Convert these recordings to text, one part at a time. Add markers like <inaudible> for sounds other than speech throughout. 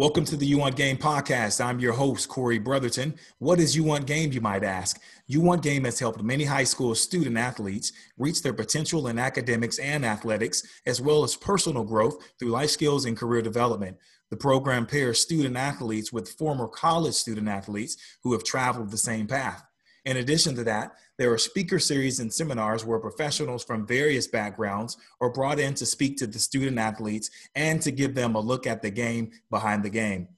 Welcome to the You Want Game podcast. I'm your host, Corey Brotherton. What is You Want Game, you might ask? You Want Game has helped many high school student athletes reach their potential in academics and athletics, as well as personal growth through life skills and career development. The program pairs student athletes with former college student athletes who have traveled the same path. In addition to that, there are speaker series and seminars where professionals from various backgrounds are brought in to speak to the student athletes and to give them a look at the game behind the game.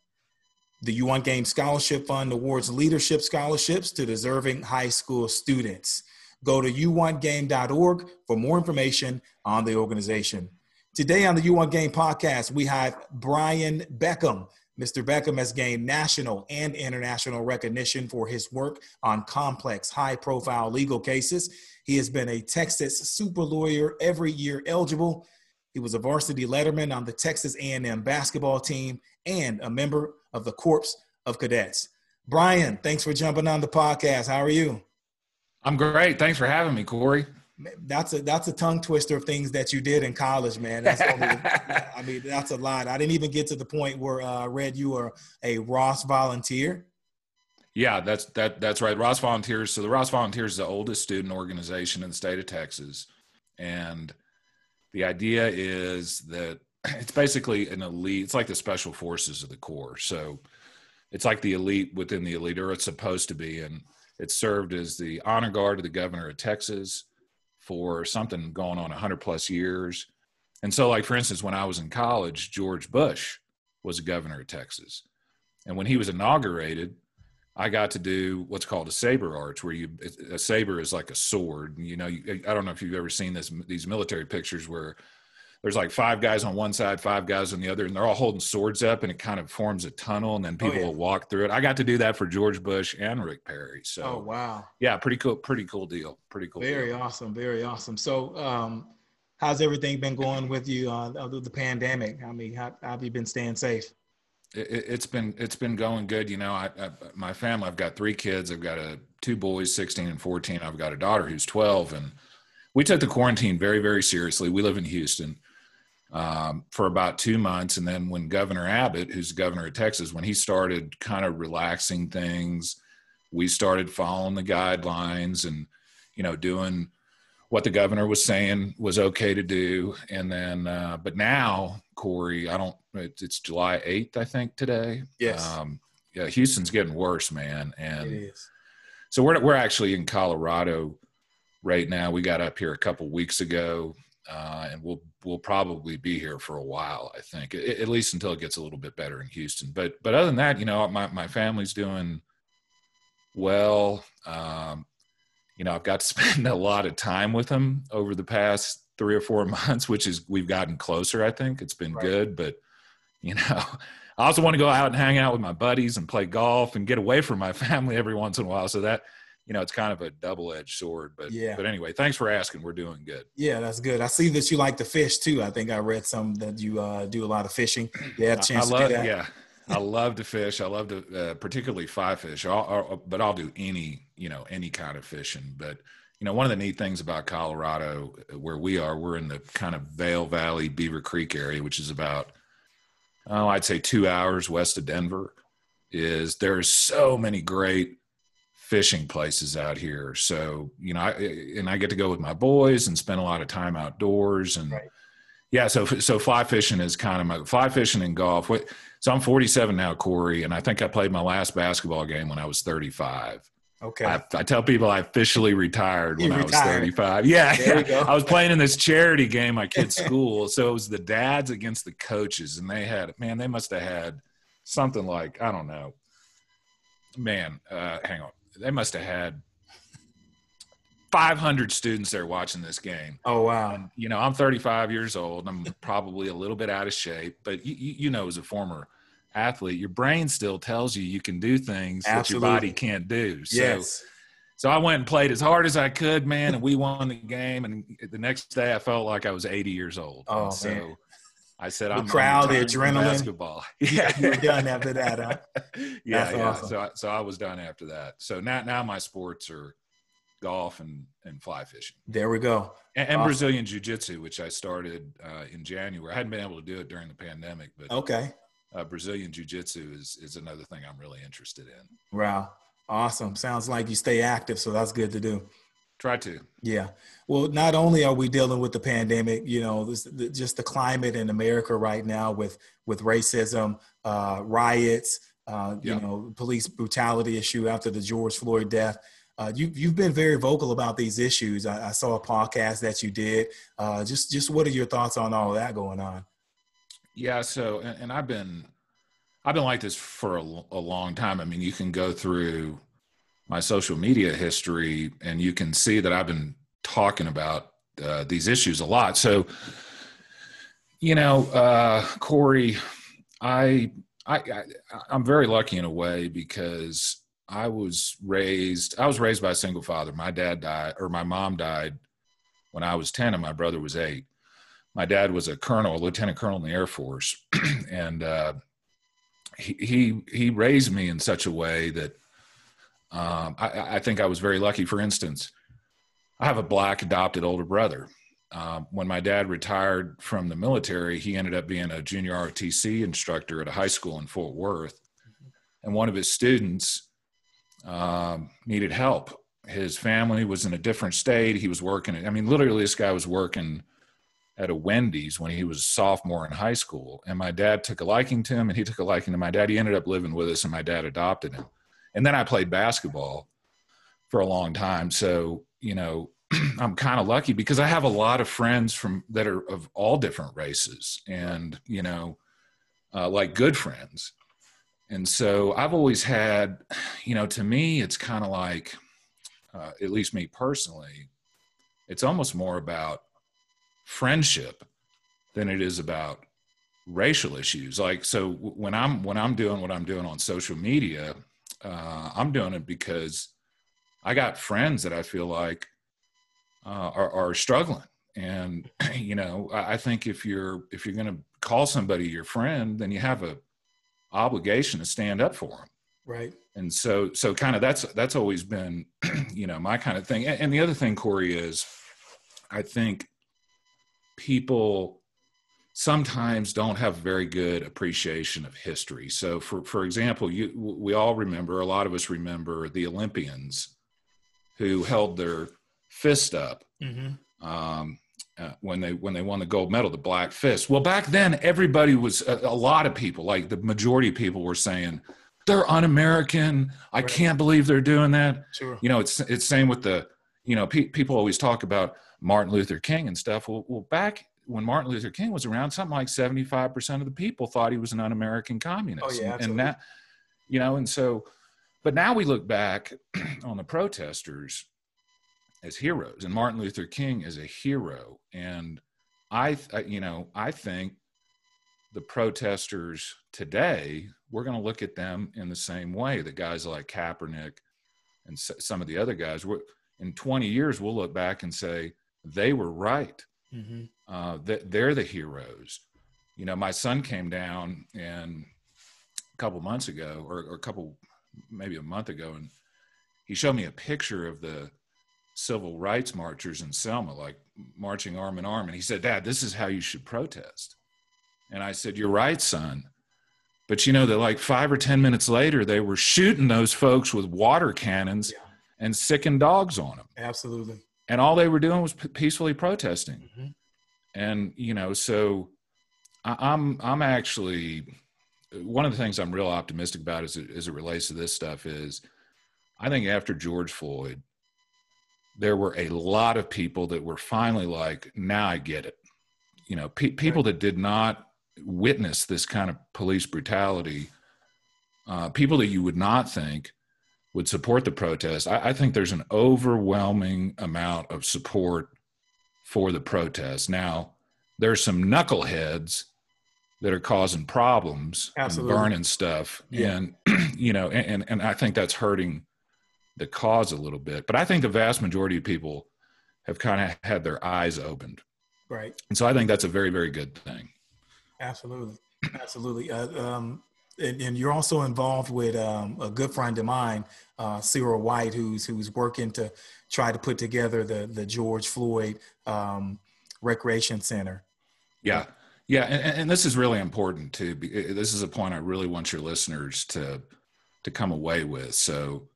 The You Want Game Scholarship Fund awards leadership scholarships to deserving high school students. Go to youwantgame.org for more information on the organization. Today on the You Want Game podcast, we have Brian Beckham, Mr. Beckham has gained national and international recognition for his work on complex, high profile legal cases. He has been a Texas super lawyer every year eligible. He was a varsity letterman on the Texas A&M basketball team and a member of the Corps of Cadets. Brian, thanks for jumping on the podcast. How are you? I'm great. Thanks for having me, Corey that's a that's a tongue twister of things that you did in college, man. That's only, <laughs> I mean, that's a lot. I didn't even get to the point where uh, I read you were a Ross volunteer. Yeah, that's that that's right. Ross Volunteers. So the Ross Volunteers is the oldest student organization in the state of Texas, and the idea is that <clears throat> it's basically an elite. It's like the special forces of the Corps. So it's like the elite within the elite, or it's supposed to be, and it served as the honor guard of the governor of Texas for something going on 100 plus years. And so, like, for instance, when I was in college, George Bush was the governor of Texas. And when he was inaugurated, I got to do what's called a saber arch, where you a saber is like a sword. You know, you, I don't know if you've ever seen this these military pictures where there's like five guys on one side, five guys on the other, and they're all holding swords up, and it kind of forms a tunnel, and then people oh, yeah. will walk through it. I got to do that for George Bush and Rick Perry. So, oh wow, yeah, pretty cool, pretty cool deal, pretty cool. Very deal. awesome, very awesome. So, um, how's everything been going with you uh, the pandemic? I mean, how, how have you been staying safe? It, has been it's been going good. You know, I, I, my family. I've got three kids. I've got a two boys, sixteen and fourteen. I've got a daughter who's twelve, and we took the quarantine very very seriously. We live in Houston um, for about two months. And then when Governor Abbott, who's governor of Texas, when he started kind of relaxing things, we started following the guidelines and, you know, doing what the governor was saying was okay to do. And then, uh, but now, Corey, I don't, it's July 8th, I think, today. Yes. Um, yeah, Houston's getting worse, man. And so we're, we're actually in Colorado right now. We got up here a couple weeks ago uh, and we'll we'll probably be here for a while. I think, at, at, least until it gets a little bit better in Houston. But but other than that, you know, my my family's doing well. Um, you know, I've got to <laughs> spend a lot of time with them over the past three or four <laughs> months, which is we've gotten closer. I think it's been right. good, but you know. <laughs> I also want to go out and hang out with my buddies and play golf and get away from my family every once in a while. So that you know, it's kind of a double edged sword. But yeah. But anyway, thanks for asking. We're doing good. Yeah, that's good. I see that you like to fish too. I think I read some that you uh, do a lot of fishing. Yeah, chance I love, to do that. Yeah. I <laughs> love to fish. I love to, uh, particularly fly fish. I'll, I'll, but I'll do any, you know, any kind of fishing. But you know, one of the neat things about Colorado, uh, where we are, we're in the kind of Vail Valley, Beaver Creek area, which is about, oh, I'd say two hours west of Denver. Is there's so many great fishing places out here. So, you know, I, and I get to go with my boys and spend a lot of time outdoors and right. yeah. So, so fly fishing is kind of my fly fishing and golf. So I'm 47 now, Corey, and I think I played my last basketball game when I was 35. Okay. I, I tell people I officially retired when I was 35. Yeah. yeah. <laughs> I was playing in this charity game my kid's <laughs> school. So it was the dads against the coaches. And they had, man, they must have had something like, I don't know, man, uh, hang on they must have had 500 students there watching this game. Oh wow! And, you know, I'm 35 years old. I'm probably a little bit out of shape, but you, you know, as a former athlete, your brain still tells you you can do things Absolutely. that your body can't do. So, yes. So I went and played as hard as I could, man, and we won the game. And the next day, I felt like I was 80 years old. Oh, so man. I said, the I'm crowd, the adrenaline, basketball. <laughs> Yeah, you were <laughs> done after that, huh? yeah, That's yeah. Awesome. So, I, so I was done after that. So now, now my sports are golf and and fly fishing. There we go. And, and awesome. Brazilian jiu jitsu, which I started uh, in January. I hadn't been able to do it during the pandemic, but okay. uh, Brazilian Jiu Jitsu is is another thing I'm really interested in. Wow, awesome! Sounds like you stay active, so that's good to do. Try to. Yeah. Well, not only are we dealing with the pandemic, you know, this, the, just the climate in America right now with with racism, uh, riots, uh, you yeah. know, police brutality issue after the George Floyd death. Uh, you, you've been very vocal about these issues. I, I saw a podcast that you did. Uh, just, just what are your thoughts on all that going on? Yeah. So, and, and I've been, I've been like this for a, a, long time. I mean, you can go through my social media history and you can see that I've been talking about uh, these issues a lot. So, you know, uh, Corey, I, I, I, I'm very lucky in a way because I was raised, I was raised by a single father. My dad died, or my mom died when I was 10 and my brother was eight. My dad was a colonel, a lieutenant colonel in the Air Force. <clears throat> and uh, he, he, he raised me in such a way that um, I, I, think I was very lucky. For instance, I have a black adopted older brother. Um, when my dad retired from the military, he ended up being a junior ROTC instructor at a high school in Fort Worth. And one of his students um, needed help. His family was in a different state. He was working. I mean, literally, this guy was working at a Wendy's when he was a sophomore in high school. And my dad took a liking to him, and he took a liking to my dad. He ended up living with us, and my dad adopted him. And then I played basketball for a long time. So, you know, <clears throat> I'm kind of lucky because I have a lot of friends from that are of all different races and, you know, uh, like good friends. And so I've always had, <sighs> you know, to me, it's kind of like, uh, at least me personally, it's almost more about friendship than it is about racial issues. Like, so when I'm, when I'm doing what I'm doing on social media, uh, I'm doing it because I got friends that I feel like uh, are, are struggling. And, <clears throat> you know, I, I think if you're, if you're going to call somebody your friend, then you have a, obligation to stand up for them right. And so so kind of that's that's always been <clears throat> you know my kind of thing. And, and the other thing corey is i think people sometimes don't have very good appreciation of history so for for example you we all remember a lot of us remember the olympians who held their fist up mm-hmm. um, uh, when they when they won the gold medal, the Black Fist. Well, back then, everybody was a, a lot of people, like the majority of people, were saying they're un-American. I right. can't believe they're doing that. Sure. You know, it's it's same with the you know pe- people always talk about Martin Luther King and stuff. Well, well, back when Martin Luther King was around, something like seventy five percent of the people thought he was an un-American communist. Oh yeah, absolutely. and that you know, and so, but now we look back <clears throat> on the protesters as heroes and martin luther king is a hero and i you know i think the protesters today we're going to look at them in the same way the guys like kaepernick and some of the other guys were in 20 years we'll look back and say they were right mm-hmm. uh, they're the heroes you know my son came down and a couple months ago or, or a couple maybe a month ago and he showed me a picture of the civil rights marchers in Selma, like marching arm in arm. And he said, Dad, this is how you should protest. And I said, You're right, son. But you know that like five or 10 minutes later, they were shooting those folks with water cannons yeah. and sicking dogs on them. Absolutely. And all they were doing was p- peacefully protesting. Mm-hmm. And, you know, so I, I'm, I'm actually, one of the things I'm real optimistic about as it, as it relates to this stuff is I think after George Floyd, there were a lot of people that were finally like, now I get it. You know, pe- people that did not witness this kind of police brutality, uh, people that you would not think would support the protest. I, I think there's an overwhelming amount of support for the protest. Now, there's some knuckleheads that are causing problems Absolutely. and burning stuff. Yeah. And, <clears throat> you know, and, and I think that's hurting the cause a little bit. But I think the vast majority of people have kind of had their eyes opened. Right. And so I think that's a very, very good thing. Absolutely. Absolutely. Uh, um, and, and, you're also involved with um, a good friend of mine, uh, Cyril White, who's who's working to try to put together the the George Floyd um, Recreation Center. Yeah, Yeah, and, and this is really important too. This is a point I really want your listeners to to come away with. So,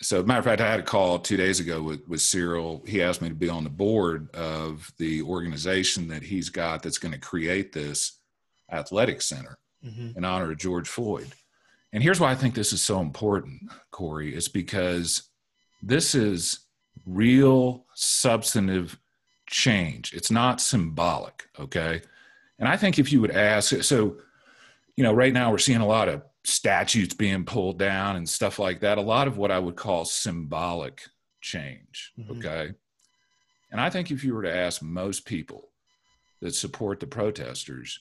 so matter of fact, I had a call two days ago with with Cyril. He asked me to be on the board of the organization that he's got that's going to create this athletic center mm-hmm. in honor of George Floyd. And here's why I think this is so important, Corey. It's because this is real substantive change. It's not symbolic, okay? And I think if you would ask, so, you know, right now we're seeing a lot of statutes being pulled down and stuff like that, a lot of what I would call symbolic change, mm-hmm. okay? And I think if you were to ask most people that support the protesters,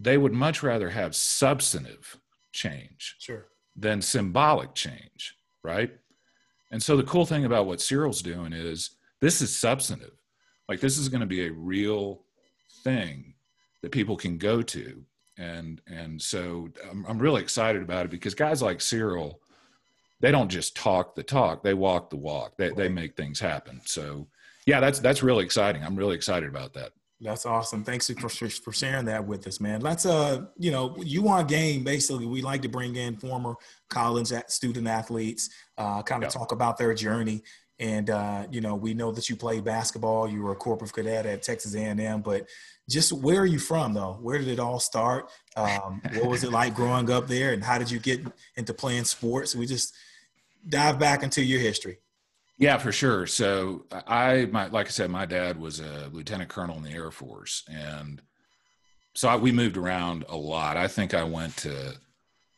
they would much rather have substantive change sure. than symbolic change, right? And so the cool thing about what Cyril's doing is this is substantive. Like this is going to be a real thing that people can go to. And and so I'm, I'm really excited about it because guys like Cyril, they don't just talk the talk, they walk the walk. They they make things happen. So yeah, that's that's really exciting. I'm really excited about that. That's awesome. Thanks for, for sharing that with us, man. Let's, uh, you know, you want game. Basically, we like to bring in former college student athletes, uh, kind of yeah. talk about their journey. And uh, you know, we know that you played basketball. You were a corporate cadet at Texas A&M, but just where are you from, though? Where did it all start? Um, what was it like growing up there, and how did you get into playing sports? We just dive back into your history. Yeah, for sure. So I, my, like I said, my dad was a lieutenant colonel in the Air Force, and so I, we moved around a lot. I think I went to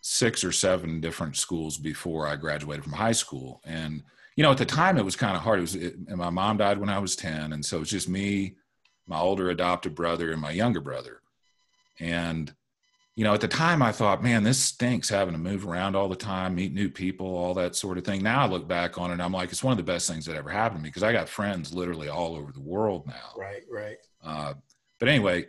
six or seven different schools before I graduated from high school, and you know, at the time it was kind of hard. It was, it, and my mom died when I was ten, and so it was just me, my older adopted brother, and my younger brother, and you know, at the time I thought, man, this stinks having to move around all the time, meet new people, all that sort of thing. Now I look back on it, and I'm like, it's one of the best things that ever happened to me because I got friends literally all over the world now. Right, right. Uh, but anyway,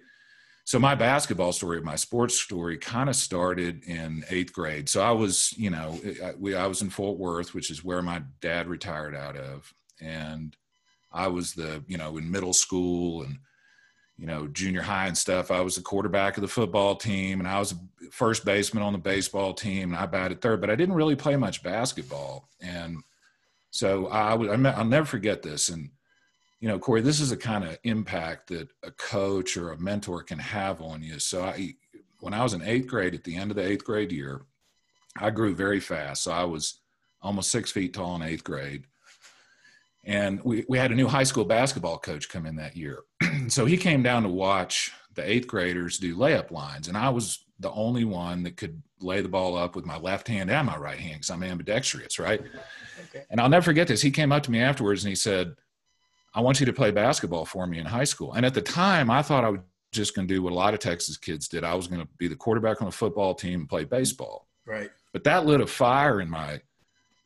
so my basketball story, my sports story, kind of started in eighth grade. So I was, you know, I, we, I was in Fort Worth, which is where my dad retired out of, and I was the, you know, in middle school and you know, junior high and stuff, I was the quarterback of the football team and I was first baseman on the baseball team and I batted third, but I didn't really play much basketball. And so I would, I'll never forget this. And, you know, Corey, this is the kind of impact that a coach or a mentor can have on you. So I, when I was in eighth grade, at the end of the eighth grade year, I grew very fast. So I was almost six feet tall in eighth grade and we, we had a new high school basketball coach come in that year. <clears throat> so he came down to watch the eighth graders do layup lines. And I was the only one that could lay the ball up with my left hand and my right hand because I'm ambidextrous, right? Okay. And I'll never forget this. He came up to me afterwards and he said, I want you to play basketball for me in high school. And at the time, I thought I was just going to do what a lot of Texas kids did. I was going to be the quarterback on the football team and play baseball. Right. But that lit a fire in my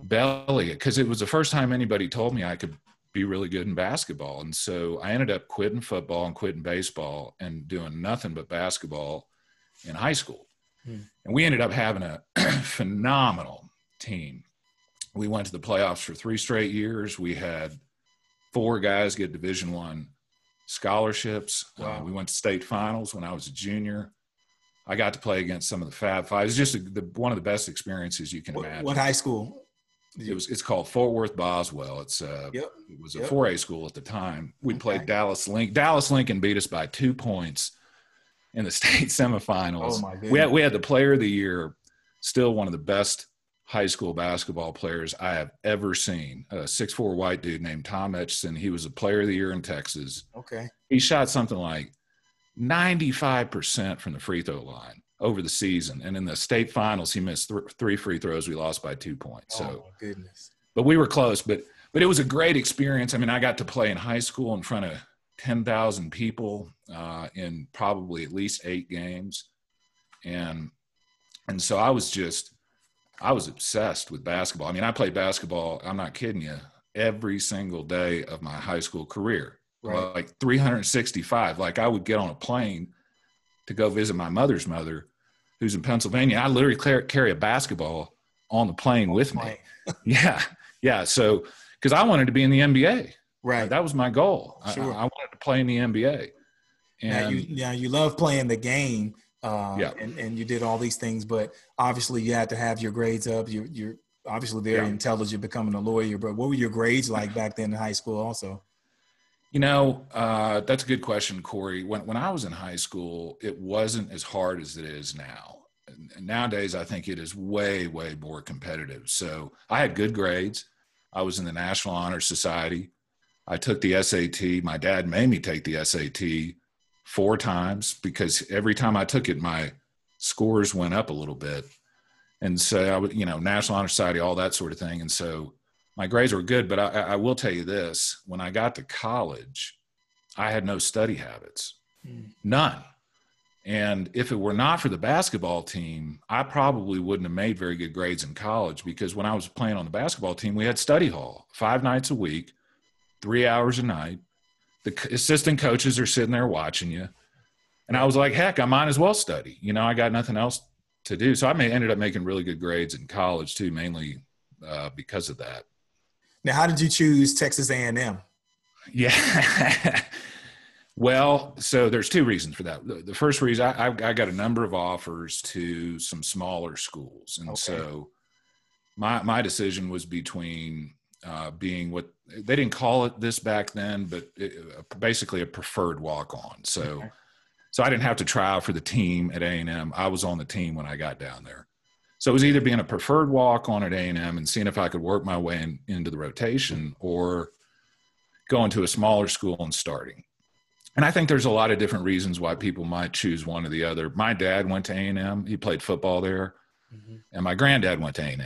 belly because it was the first time anybody told me I could be really good in basketball. And so I ended up quitting football and quitting baseball and doing nothing but basketball in high school. Hmm. And we ended up having a <clears throat> phenomenal team. We went to the playoffs for three straight years. We had four guys get Division One scholarships. Uh, wow. Uh, we went to state finals when I was a junior. I got to play against some of the Fab Five. It's just a, the, one of the best experiences you can what, imagine. What high school? It was. It's called Fort Worth Boswell. It's uh, yep. it was a yep. 4A school at the time. We okay. played Dallas Link. Dallas Lincoln beat us by two points in the <laughs> state semifinals. Oh my goodness. We had we had the Player of the Year, still one of the best high school basketball players I have ever seen. A six four white dude named Tom Etchison. He was a Player of the Year in Texas. Okay. He shot something like ninety five percent from the free throw line over the season. And in the state finals, he missed th- three free throws. We lost by two points. So, oh, goodness. But we were close. But but it was a great experience. I mean, I got to play in high school in front of ten thousand people uh, in probably at least eight games, and and so I was just I was obsessed with basketball. I mean, I played basketball. I'm not kidding you. Every single day of my high school career, right. like 365. Like I would get on a plane to go visit my mother's mother, who's in Pennsylvania. I literally carry a basketball on the plane with me. <laughs> yeah, yeah. So because I wanted to be in the NBA, right? That was my goal. Sure. I, I, wanted to play in the NBA, And now you, now you love playing the game. Uh, yeah. and, and you did all these things, but obviously you had to have your grades up. You're, you're obviously very yeah. intelligent, becoming a lawyer. But what were your grades like back then in high school, also? You know, uh, that's a good question, Corey. When when I was in high school, it wasn't as hard as it is now. And nowadays, I think it is way, way more competitive. So I had good grades. I was in the National Honor Society. I took the SAT. My dad made me take the SAT four times because every time I took it, my scores went up a little bit. And so I would, you know, National Honor Society, all that sort of thing. And so my grades were good, but I, I will tell you this: when I got to college, I had no study habits, mm. none. And if it were not for the basketball team, I probably wouldn't have made very good grades in college because when I was playing on the basketball team, we had study hall five nights a week, three hours a night. The assistant coaches are sitting there watching you. And I was like, heck, I might as well study. You know, I got nothing else to do. So I may, ended up making really good grades in college too, mainly uh, because of that. Now, how did you choose Texas A&M? Yeah. <laughs> well, so there's two reasons for that. The, the first reason I, I, I, got a number of offers to some smaller schools, and okay. so my my decision was between uh, being what they didn't call it this back then, but it, uh, basically a preferred walk on. So. Okay. So I didn't have to try out for the team at A&M. I was on the team when I got down there. So it was either being a preferred walk on at A&M and seeing if I could work my way in, into the rotation or going to a smaller school and starting. And I think there's a lot of different reasons why people might choose one or the other. My dad went to A&M. He played football there. Mm-hmm. And my granddad went to A&M.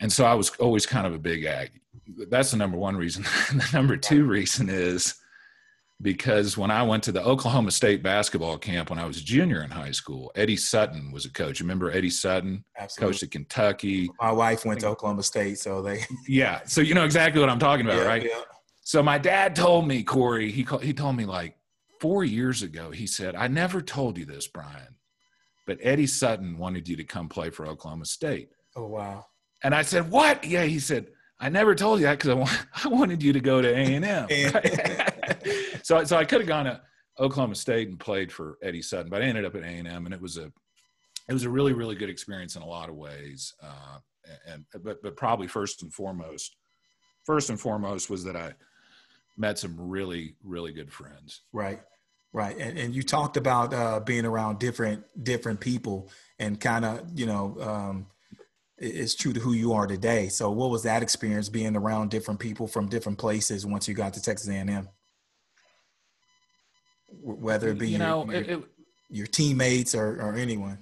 And so I was always kind of a big Aggie. That's the number one reason. <laughs> the number two reason is because when I went to the Oklahoma State basketball camp when I was a junior in high school, Eddie Sutton was a coach. Remember Eddie Sutton? Absolutely. Coached at Kentucky. My wife went to Oklahoma State, so they. <laughs> yeah, so you know exactly what I'm talking about, yeah, right? Yeah. So my dad told me, Corey. He he told me like four years ago. He said, "I never told you this, Brian, but Eddie Sutton wanted you to come play for Oklahoma State." Oh wow! And I said, "What?" Yeah, he said, "I never told you that because I, want, <laughs> I wanted you to go to A and M." <laughs> <laughs> so so I could have gone to Oklahoma State and played for Eddie Sutton, but I ended up at A and M, and it was a it was a really really good experience in a lot of ways. Uh, and but but probably first and foremost, first and foremost was that I met some really really good friends. Right, right, and and you talked about uh, being around different different people and kind of you know. Um, it's true to who you are today. So, what was that experience being around different people from different places once you got to Texas A&M? Whether it be you know your, your, it, your teammates or, or anyone?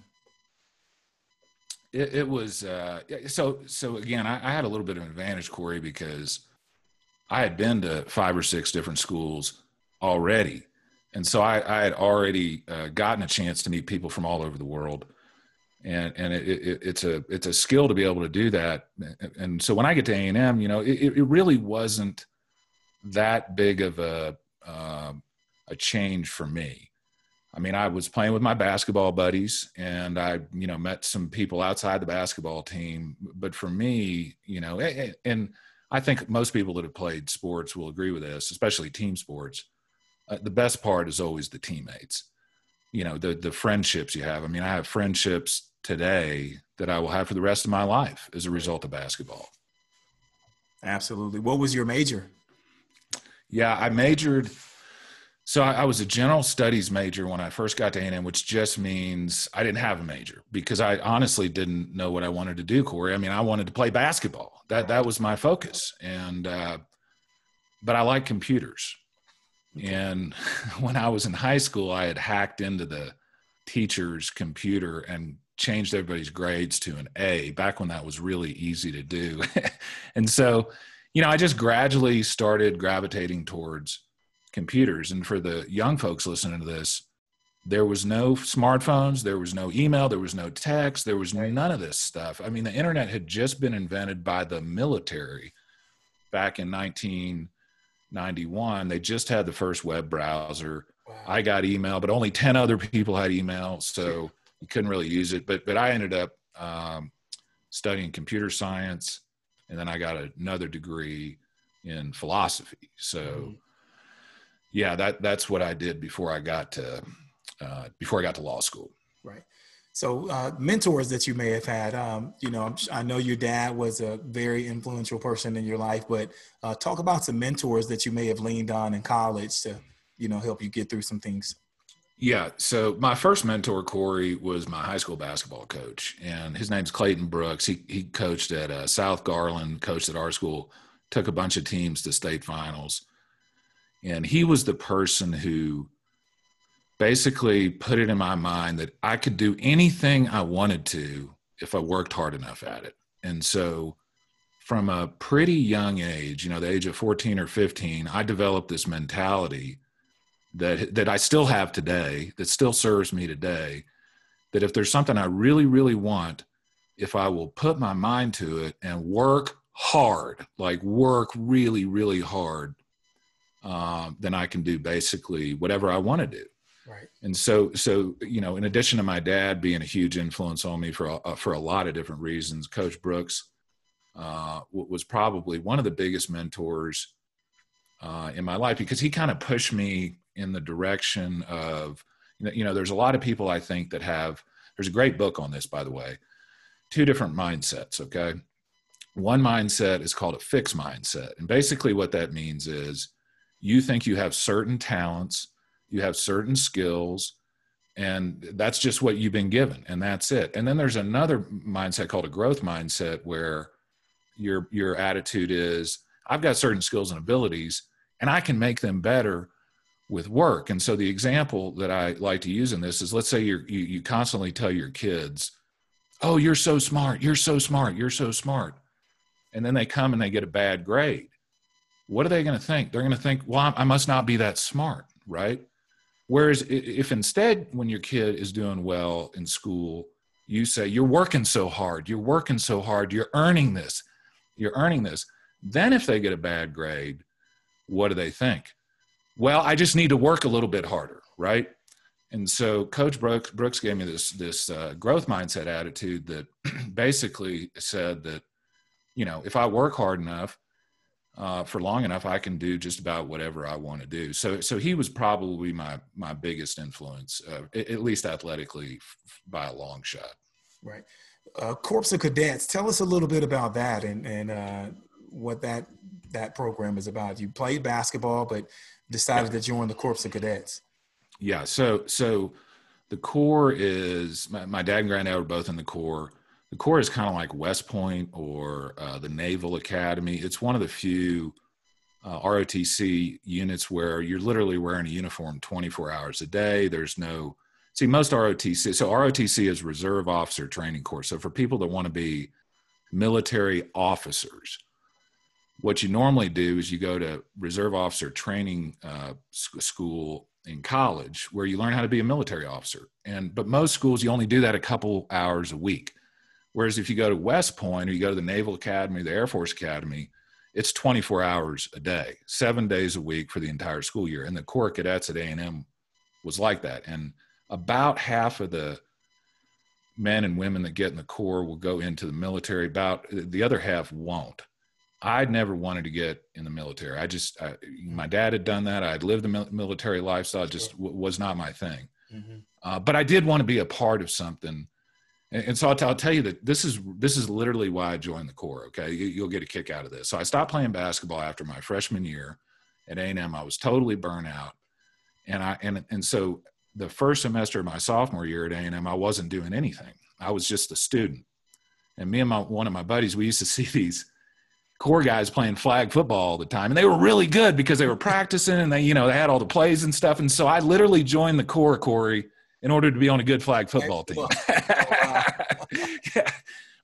It, it was uh, so so again I, I, had a little bit of an advantage corey because i had been to five or six different schools already. And so i, I had already uh, gotten a chance to meet people from all over the world. And and it, it, it's a it's a skill to be able to do that. And so when i get to a&m you know it, it really wasn't that big of a um, a change for me. I mean, I was playing with my basketball buddies and I, you know, met some people outside the basketball team. But for me, you know, and I think most people that have played sports will agree with this, especially team sports. Uh, the best part is always the teammates, you know, the, the friendships you have. I mean, I have friendships today that I will have for the rest of my life as a result of basketball. Absolutely. What was your major? Yeah, I majored so I, I, was a general studies major when I first got to A&M, which just means I didn't have a major because I honestly didn't know what I wanted to do, Corey. I mean, I wanted to play basketball. That that was my focus, and uh, but I like computers. And <laughs> when I was in high school, I had hacked into the teacher's computer and changed everybody's grades to an A. Back when that was really easy to do, <laughs> and so you know, I just gradually started gravitating towards computers. And for the young folks listening to this, there was no smartphones, there was no email, there was no text, there was none of this stuff. I mean, the internet had just been invented by the military back in 1991. They just had the first web browser. Wow. I got email, but only 10 other people had email, so you couldn't really use it. But but I ended up um, studying computer science, and then I got another degree in philosophy. So. Mm-hmm yeah, that that's what I did before I got to uh, before I got to law school. Right. So uh, mentors that you may have had, um, you know, I know your dad was a very influential person in your life, but uh, talk about some mentors that you may have leaned on in college to, you know, help you get through some things. Yeah. So my first mentor, Corey, was my high school basketball coach, and his name's Clayton Brooks. He he coached at uh, South Garland, coached at our school, took a bunch of teams to state finals, and he was the person who basically put it in my mind that I could do anything I wanted to if I worked hard enough at it. And so from a pretty young age, you know, the age of 14 or 15, I developed this mentality that that I still have today, that still serves me today, that if there's something I really really want, if I will put my mind to it and work hard, like work really really hard, um, then I can do basically whatever I want to do. Right. And so, so you know, in addition to my dad being a huge influence on me for a, for a lot of different reasons, Coach Brooks uh, was probably one of the biggest mentors uh, in my life because he kind of pushed me in the direction of you know, you know, there's a lot of people I think that have. There's a great book on this, by the way. Two different mindsets. Okay, one mindset is called a fixed mindset, and basically what that means is you think you have certain talents you have certain skills and that's just what you've been given and that's it. And then there's another mindset called a growth mindset where your your attitude is i've got certain skills and abilities and i can make them better with work. And so the example that i like to use in this is let's say you you constantly tell your kids oh you're so smart you're so smart you're so smart and then they come and they get a bad grade what are they going to think they're going to think well i must not be that smart right Whereas if instead, when your kid is doing well in school, you say, You're working so hard, you're working so hard, you're earning this, you're earning this. Then if they get a bad grade, what do they think? Well, I just need to work a little bit harder, right? And so Coach Brooks, Brooks gave me this this uh, growth mindset attitude that <clears throat> basically said that, you know, if I work hard enough, uh, for long enough, I can do just about whatever I want to do. So, so he was probably my my biggest influence, uh, at least athletically, by a long shot. Right. Uh, Corps of Cadets. Tell us a little bit about that and and uh, what that that program is about. You played basketball, but decided yeah. to join the Corps of Cadets. Yeah. So so the Corps is my, my dad and granddad were both in the Corps the Corps is kind of like West Point or uh, the Naval Academy. It's one of the few uh, ROTC units where you're literally wearing a uniform 24 hours a day. There's no, see, most ROTC, so ROTC is Reserve Officer Training Corps. So for people that want to be military officers, what you normally do is you go to Reserve Officer Training uh, School in college where you learn how to be a military officer. And, but most schools, you only do that a couple hours a week. Whereas if you go to West Point or you go to the Naval Academy, the Air Force Academy, it's 24 hours a day, seven days a week for the entire school year. And the Corps cadets at A&M was like that. And about half of the men and women that get in the Corps will go into the military. About the other half won't. I'd never wanted to get in the military. I just, I, my dad had done that. I'd lived the military lifestyle. Just w- was not my thing. Mm-hmm. Uh, but I did want to be a part of something and, so I'll, t- I'll, tell you that this is this is literally why I joined the Corps. Okay, you, you'll get a kick out of this. So I stopped playing basketball after my freshman year at A&M. I was totally burnt out, and I and and so the first semester of my sophomore year at A&M, I wasn't doing anything. I was just a student. And me and my one of my buddies, we used to <laughs> see these Corps guys playing flag football all the time, and they were really good because they were practicing and they, you know, they had all the plays and stuff. And so I literally joined the Corps, Corey, in order to be on a good flag football team. <laughs> <laughs> yeah.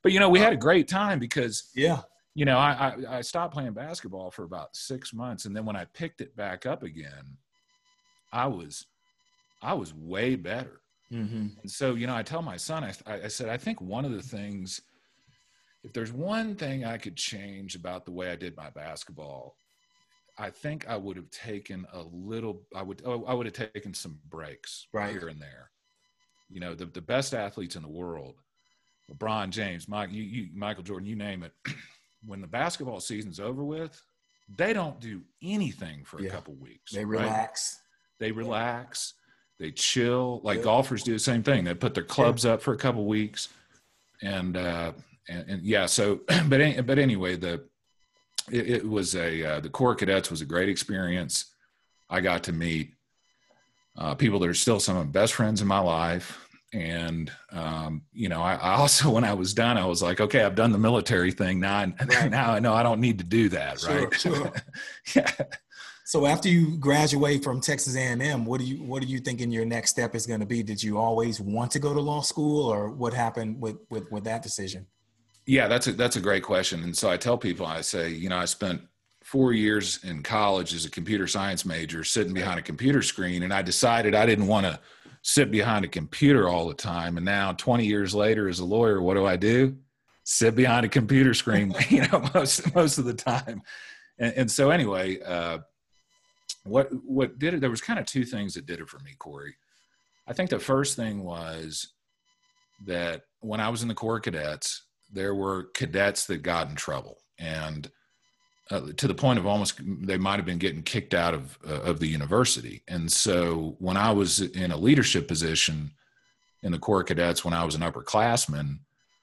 But you know, we had a great time because yeah, you know, I, I, I stopped playing basketball for about six months, and then when I picked it back up again, I was I was way better. Mm-hmm. And so, you know, I tell my son, I, I said, I think one of the things, if there's one thing I could change about the way I did my basketball, I think I would have taken a little. I would. Oh, I would have taken some breaks right. here and there. You know, the the best athletes in the world LeBron James, Mike, you, you, Michael Jordan, you name it. <clears throat> when the basketball season's over with, they don't do anything for a Yeah. couple weeks. They right? relax. They relax. They chill. Like Yeah. golfers do the same thing. They put their clubs up for a couple weeks, and uh, and, and yeah. So, <clears throat> but but anyway, the it, it was a uh, the Corps Cadets was a great experience. I got to meet uh, people that are still some of my best friends in my life. And um, you know, I, I also, <laughs> when I was done, I was like, okay, I've done the military thing. Now, I, <laughs> Right. now I know I don't need to do that, Sure, right? <laughs> sure. yeah. So after you graduate from Texas A&M, what do you what do you thinking your next step is going to be? Did you always want to go to law school, or what happened with with, with that decision? Yeah, that's a that's a great question. And so I tell people, I say, you know, I spent four years in college as a computer science major, sitting behind a computer screen, and I decided I didn't want to sit behind a computer all the time. And now, 20 years later, as a lawyer, what do I do? Sit behind a computer screen, <laughs> you know, most most of the time. And, and so, anyway, uh, what what did it? There was kind of two things that did it for me, Corey. I think the first thing was that when I was in the Corps Cadets, there were cadets that got in trouble, and uh, to the point of almost they might have been getting kicked out of uh, of the university. And so when I was in a leadership position in the Corps Cadets, when I was an upperclassman,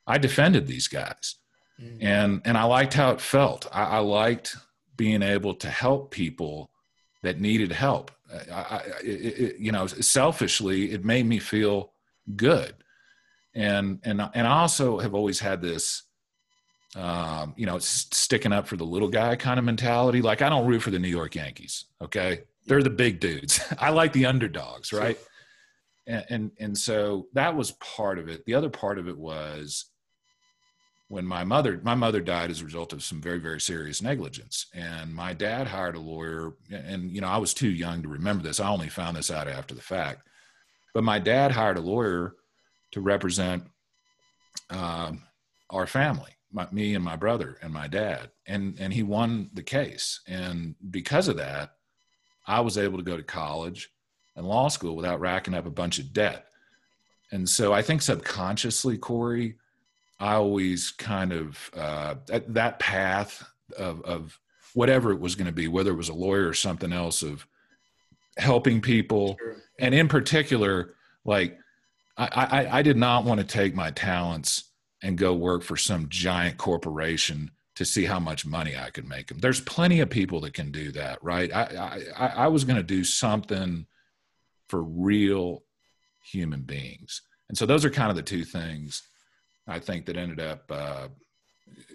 I defended these guys, Mm. and and I liked how it felt. I, I liked being able to help people that needed help. I, I, it, it, you know, selfishly, it made me feel good, and and and I also have always had this, um, you know, sticking up for the little guy kind of mentality. Like I don't root for the New York Yankees. Okay, they're the big dudes. <laughs> I like the underdogs, right? And, and and so that was part of it. The other part of it was when my mother my mother died as a result of some very very serious negligence and my dad hired a lawyer and you know i was too young to remember this i only found this out after the fact but my dad hired a lawyer to represent um, our family my, me and my brother and my dad and and he won the case. And because of that i was able to go to college and law school without racking up a bunch of debt. And so i think subconsciously corey I always kind of uh, that, that path of, of whatever it was going to be, whether it was a lawyer or something else, of helping people, Sure. and in particular, like I, I, I did not want to take my talents and go work for some giant corporation to see how much money I could make them. There's plenty of people that can do that, right? I, I, I was going to do something for real human beings, and so those are kind of the two things I think that ended up, uh,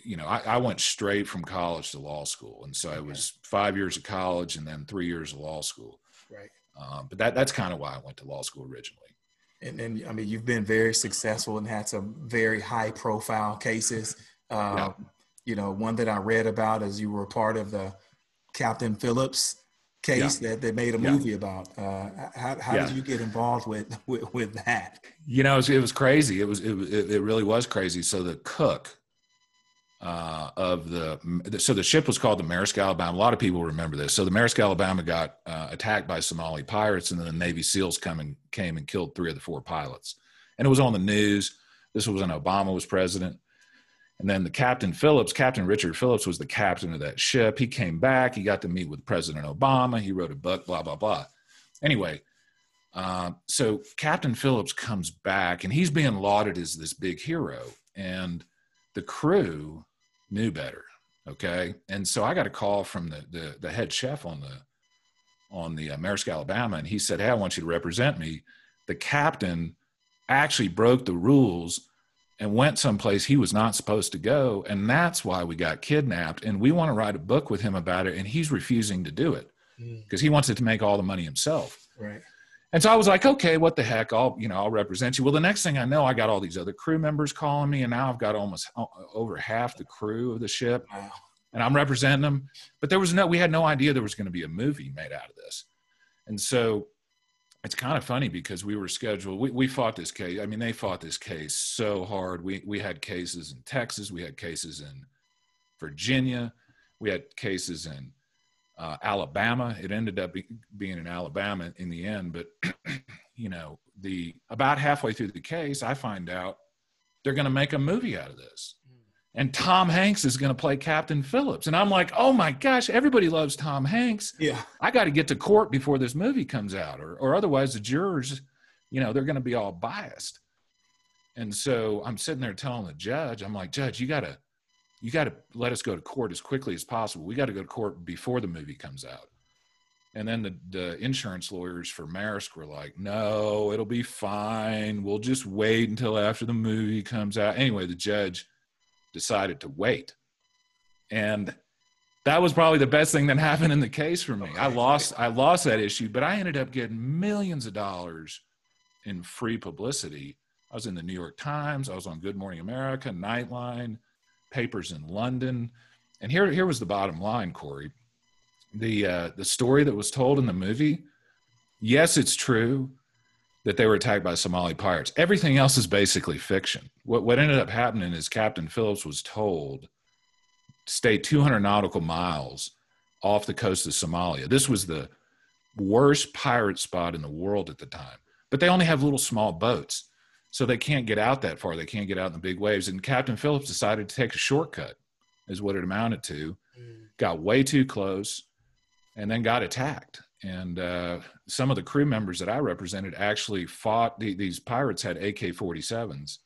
you know, I, I, went straight from college to law school, and so it was five years of college and then three years of law school. Right. Um, but that that's kind of why I went to law school originally. And then, I mean, you've been very successful and had some very high profile cases. Um, Yeah. You know, one that I read about is you were part of the Captain Phillips case that they made a Yeah. movie about. Uh, how how Yeah. did you get involved with, <laughs> with, with that? You know, it was, it was crazy. It was it, was- it really was crazy. So the cook uh, of the so the ship was called the Maersk Alabama. A lot of people remember this. So the Maersk Alabama got uh, attacked by Somali pirates, and then the Navy SEALs come and came and killed three of the four pilots. And it was on the news. This was when Obama was president. And then the Captain Phillips, Captain Richard Phillips, was the captain of that ship. He came back. He got to meet with President Obama. He wrote a book. Blah blah blah. Anyway, uh, so Captain Phillips comes back, and he's being lauded as this big hero, and the crew knew better. Okay, and so I got a call from the the, the head chef on the on the uh, Maersk Alabama, and he said, "Hey, I want you to represent me." The captain actually broke the rules and went someplace he was not supposed to go, and that's why we got kidnapped. And we want to write a book with him about it, and he's refusing to do it because he wants it to make all the money himself. Right. And so I was like, okay, what the heck? I'll, you know, I'll represent you. Well, the next thing I know, I got all these other crew members calling me, and now I've got almost uh, over half the crew of the ship, and I'm representing them. But there was no, we had no idea there was going to be a movie made out of this. And so it's kind of funny because we were scheduled, we, we fought this case. I mean, they fought this case so hard. We, we had cases in Texas, we had cases in Virginia, we had cases in uh, Alabama. It ended up be, being in Alabama in the end, but <clears throat> you know, the about halfway through the case, I find out they're going to make a movie out of this. and Tom Hanks is going to play Captain Phillips. And I'm like, oh my gosh, everybody loves Tom Hanks. Yeah. I got to get to court before this movie comes out, or, or otherwise the jurors, you know, they're going to be all biased. And so I'm sitting there telling the judge, I'm like, Judge, you got to, you got to let us go to court as quickly as possible. We got to go to court before the movie comes out. And then the, the insurance lawyers for Maersk were like, no, it'll be fine. We'll just wait until after the movie comes out. Anyway, the judge decided to wait. And that was probably the best thing that happened in the case for me. I lost I lost that issue, but I ended up getting millions of dollars in free publicity. I was in the New York Times, I was on Good Morning America, Nightline, papers in London. And here here was the bottom line, Corey. The uh, the story that was told in the movie, yes, it's true that they were attacked by Somali pirates. Everything else is basically fiction. What what ended up happening is Captain Phillips was told stay 200 nautical miles off the coast of Somalia. This was the worst pirate spot in the world at the time. But they only have little small boats. So they can't get out that far. They can't get out in the big waves. And Captain Phillips decided to take a shortcut, is what it amounted to. Mm. Got way too close and then got attacked and uh, some of the crew members that I represented actually fought. The, these pirates had AK-47s,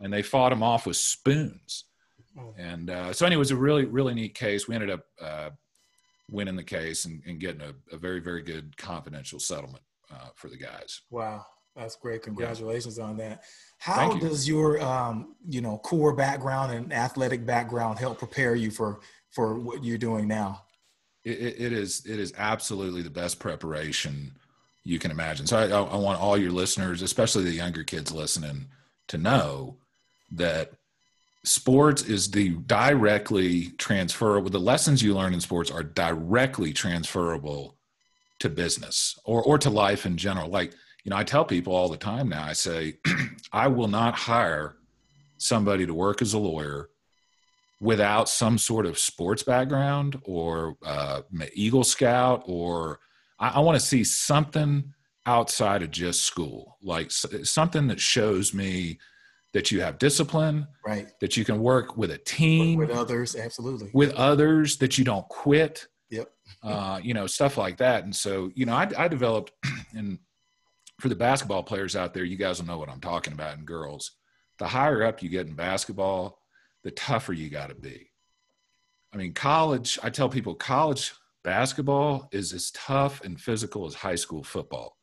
and they fought them off with spoons. Oh. And uh, so, anyway, it was a really, really neat case. We ended up uh, winning the case and, and getting a, a, very, very good confidential settlement uh, for the guys. Wow, that's great! Congratulations yeah. on that. How does your, um, you know, Corps background and athletic background help prepare you for for what you're doing now? it, it is it is absolutely the best preparation you can imagine. So I, I want all your listeners, especially the younger kids listening, to know that sports is the directly transferable. The lessons you learn in sports are directly transferable to business or or to life in general. Like you know, I tell people all the time now. I say, <clears throat> I will not hire somebody to work as a lawyer without some sort of sports background or uh, Eagle Scout, or I, I want to see something outside of just school, like something that shows me that you have discipline, right? That you can work with a team, with others, absolutely, with others, that you don't quit. Yep. uh, you know, stuff like that. And so, you know, I, I developed, <clears throat> and for the basketball players out there, you guys will know what I'm talking about. And girls, the higher up you get in basketball, the tougher you got to be. I mean, college, I tell people college basketball is as tough and physical as high school football.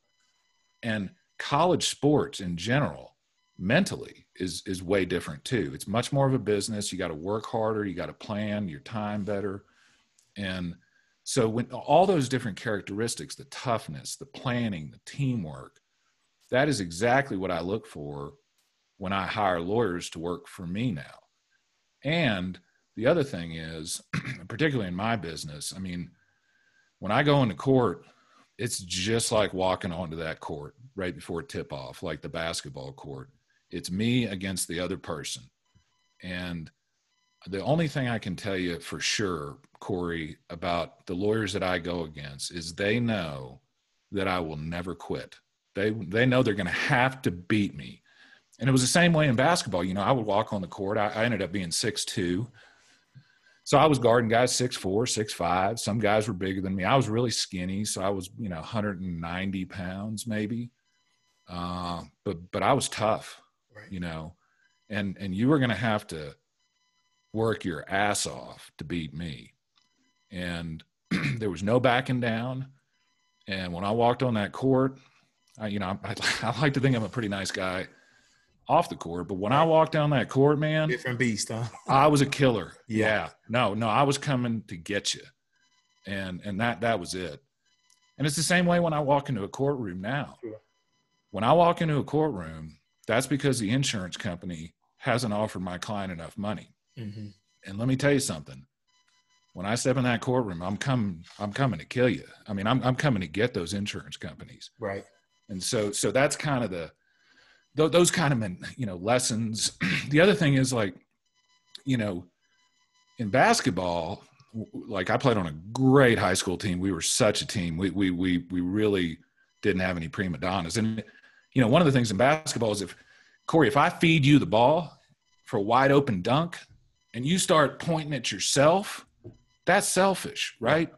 And college sports in general, mentally, is, is way different too. It's much more of a business. You got to work harder, you got to plan your time better. And so, when all those different characteristics the toughness, the planning, the teamwork that is exactly what I look for when I hire lawyers to work for me now. And the other thing is, <clears throat> particularly in my business, I mean, when I go into court, it's just like walking onto that court right before tip off, like the basketball court. It's me against the other person. And the only thing I can tell you for sure, Corey, about the lawyers that I go against is they know that I will never quit. They they know they're going to have to beat me and it was the same way in basketball. You know, I would walk on the court. I, I ended up being six two. So I was guarding guys six four, six five. Some guys were bigger than me. I was really skinny, so I was you know 190 pounds maybe. Uh, but but I was tough, right. you know, and and you were going to have to work your ass off to beat me, and <clears throat> there was no backing down. And when I walked on that court, I, you know, I, <laughs> I like to think I'm a pretty nice guy off the court. But when I walked down that court, man, different beast, huh? <laughs> I was a killer. Yeah. yeah. No, no, I was coming to get you. And and that that was it. And it's the same way when I walk into a courtroom now. Sure. When I walk into a courtroom, that's because the insurance company hasn't offered my client enough money. Mm-hmm. And let me tell you something. When I step in that courtroom, I'm coming. I'm coming to kill you. I mean, I'm I'm coming to get those insurance companies. Right. And so so that's kind of the th- those kind of you know lessons. <clears throat> the other thing is like, you know, in basketball, like I played on a great high school team. We were such a team. We we we we really didn't have any prima donnas. And you know, one of the things in basketball is if Corey, if I feed you the ball for a wide open dunk, and you start pointing at yourself, that's selfish, right?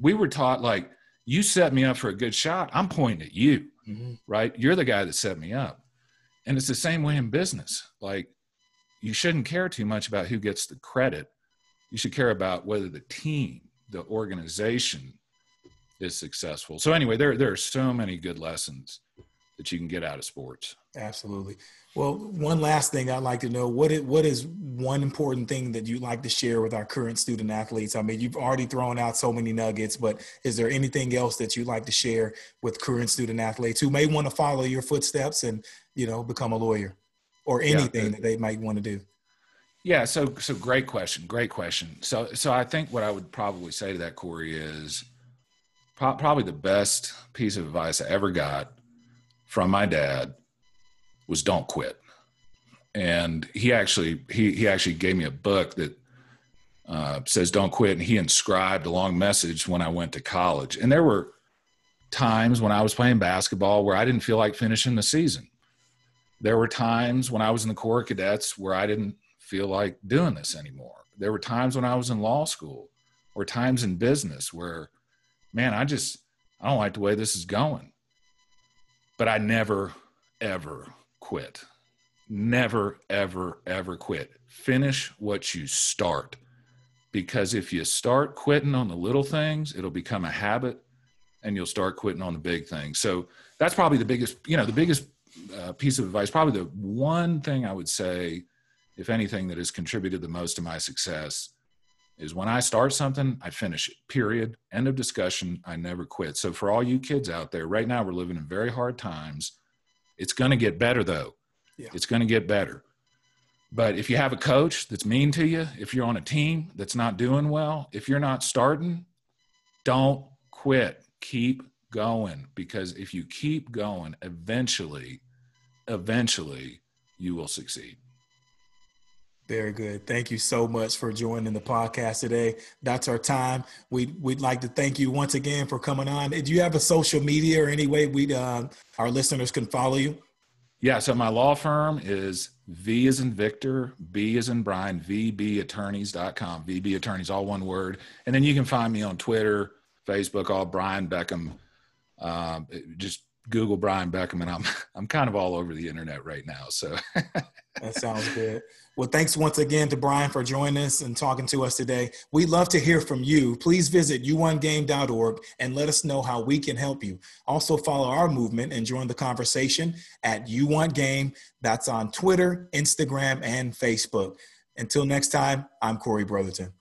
We were taught like, you set me up for a good shot, I'm pointing at you, mm-hmm. right? You're the guy that set me up. And it's the same way in business. Like, you shouldn't care too much about who gets the credit. You should care about whether the team, the organization is successful. So anyway, there there are so many good lessons that you can get out of sports. Absolutely. Well, one last thing I'd like to know what is, what is one important thing that you'd like to share with our current student athletes? I mean, you've already thrown out so many nuggets, but is there anything else that you'd like to share with current student athletes who may want to follow your footsteps and, you know, become a lawyer or anything yeah. that they might want to do? Yeah, so so great question, great question. So so I think what I would probably say to that Corey is pro- probably the best piece of advice I ever got from my dad was don't quit. And he actually he he actually gave me a book that uh, says don't quit, and he inscribed a long message when I went to college. And there were times when I was playing basketball where I didn't feel like finishing the season. There were times when I was in the Corps Cadets where I didn't feel like doing this anymore. There were times when I was in law school or times in business where, man, I just, I don't like the way this is going. But I never, ever quit. Never, ever, ever quit. Finish what you start. Because if you start quitting on the little things, it'll become a habit and you'll start quitting on the big things. So that's probably the biggest, you know, the biggest uh, piece of advice. Probably the one thing I would say, if anything, that has contributed the most to my success is when I start something, I finish it. Period. End of discussion. I never quit. So for all you kids out there, right now we're living in very hard times. It's going to get better though. Yeah. It's going to get better. But if you have a coach that's mean to you, if you're on a team that's not doing well, if you're not starting, don't quit. Keep going because if you keep going, eventually, eventually you will succeed. Very good. Thank you so much for joining the podcast today. That's our time. We'd, we'd like to thank you once again for coming on. Do you have a social media or any way we uh, our listeners can follow you? Yeah. So my law firm is V is in Victor, B is in Brian, VBattorneys.com. VB Attorneys, all one word. And then you can find me on Twitter, Facebook, all Brian Beckham. Um, just Google Brian Beckham, and I'm <laughs> I'm kind of all over the internet right now. So <laughs> that sounds good. Well, thanks once again to Brian for joining us and talking to us today. We'd love to hear from you. Please visit u1game.org and let us know how we can help you. Also, follow our movement and join the conversation at u1game. That's on Twitter, Instagram, and Facebook. Until next time, I'm Corey Brotherton.